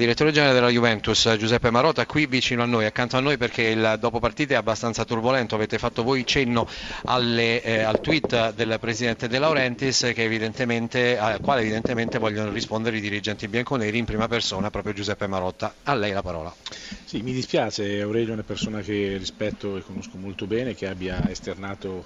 Direttore generale della Juventus, Giuseppe Marotta, qui vicino a noi, accanto a noi perché il dopo partita è abbastanza turbolento, avete fatto voi cenno alle, eh, al tweet del Presidente De Laurentiis evidentemente, al quale evidentemente vogliono rispondere i dirigenti bianconeri in prima persona, proprio Giuseppe Marotta. A lei la parola. Sì, mi dispiace, Aurelio è una persona che rispetto e conosco molto bene, che abbia esternato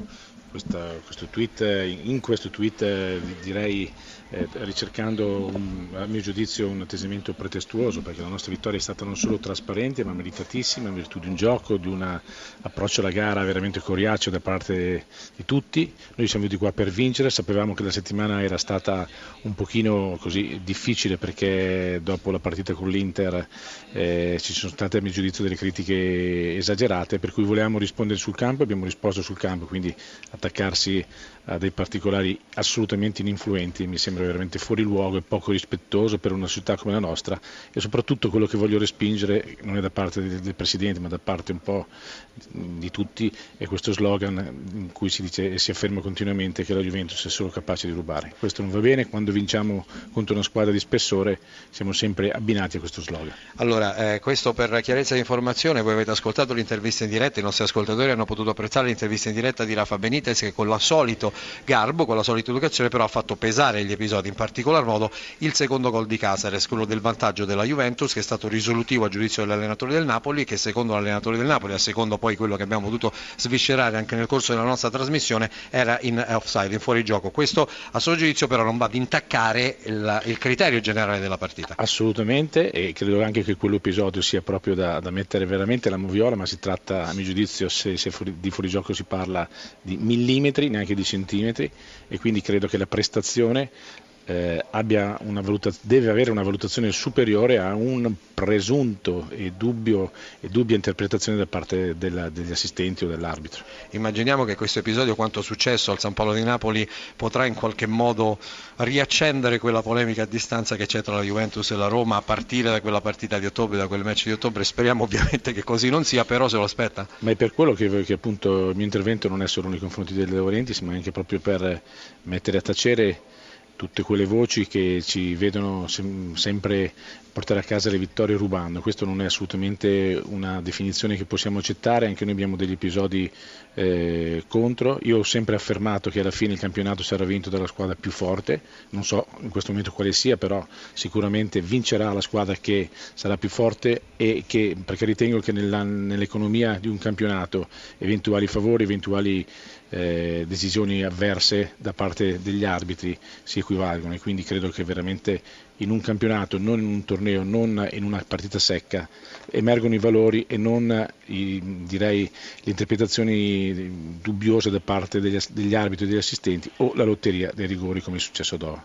questa, questo tweet, in questo tweet direi eh, ricercando un, a mio giudizio un atteggiamento pretestuoso perché la nostra vittoria è stata non solo trasparente ma meritatissima in virtù di un gioco, di un approccio alla gara veramente coriaceo da parte di tutti. Noi siamo venuti qua per vincere, sapevamo che la settimana era stata un pochino così difficile perché dopo la partita con l'Inter eh, ci sono state a mio giudizio delle critiche esagerate per cui volevamo rispondere sul campo e abbiamo risposto sul campo, quindi attaccarsi a dei particolari assolutamente ininfluenti mi sembra veramente fuori luogo e poco rispettoso per una città come la nostra e soprattutto quello che voglio respingere non è da parte del, del Presidente ma da parte un po' di tutti è questo slogan in cui si dice e si afferma continuamente che la Juventus è solo capace di rubare. Questo non va bene, quando vinciamo contro una squadra di spessore siamo sempre abbinati a questo slogan. Allora, eh, questo per chiarezza di informazione, voi avete ascoltato l'intervista in diretta, i nostri ascoltatori hanno potuto apprezzare l'intervista in diretta di Rafa Benitez che con la solito garbo, con la solita educazione, però ha fatto pesare gli episodi, in particolar modo il secondo gol di Casares, quello del vantaggio della Juventus, che è stato risolutivo a giudizio dell'allenatore del Napoli, che secondo l'allenatore del Napoli, a secondo poi quello che abbiamo potuto sviscerare anche nel corso della nostra trasmissione, era in offside, in fuorigioco. Questo a suo giudizio però non va ad intaccare il, il criterio generale della partita. Assolutamente, e credo anche che quell'episodio sia proprio da, da, mettere veramente la moviola, ma si tratta, a mio giudizio, se, se fuori, di fuorigioco si parla di millimetri, neanche di centimetri e quindi credo che la prestazione eh, deve avere una valutazione superiore a un presunto e, dubbio, e dubbia interpretazione da parte della, degli assistenti o dell'arbitro. Immaginiamo che questo episodio, quanto successo al San Paolo di Napoli, potrà in qualche modo riaccendere quella polemica a distanza che c'è tra la Juventus e la Roma a partire da quella partita di ottobre, da quel match di ottobre. Speriamo ovviamente che così non sia, però se lo aspetta. Ma è per quello che, che appunto il mio intervento non è solo nei confronti delle Laurentiis, ma anche proprio per mettere a tacere tutte quelle voci che ci vedono sem- sempre portare a casa le vittorie rubando. Questa non è assolutamente una definizione che possiamo accettare, anche noi abbiamo degli episodi eh, contro. Io ho sempre affermato che alla fine il campionato sarà vinto dalla squadra più forte, non so in questo momento quale sia, però sicuramente vincerà la squadra che sarà più forte e che, perché ritengo che nella, nell'economia di un campionato eventuali favori, eventuali eh, decisioni avverse da parte degli arbitri si equivalgono e quindi credo che veramente in un campionato, non in un torneo, non in una partita secca, emergono i valori e non i, direi, le interpretazioni dubbiose da parte degli, degli arbitri e degli assistenti o la lotteria dei rigori come è successo ad ora.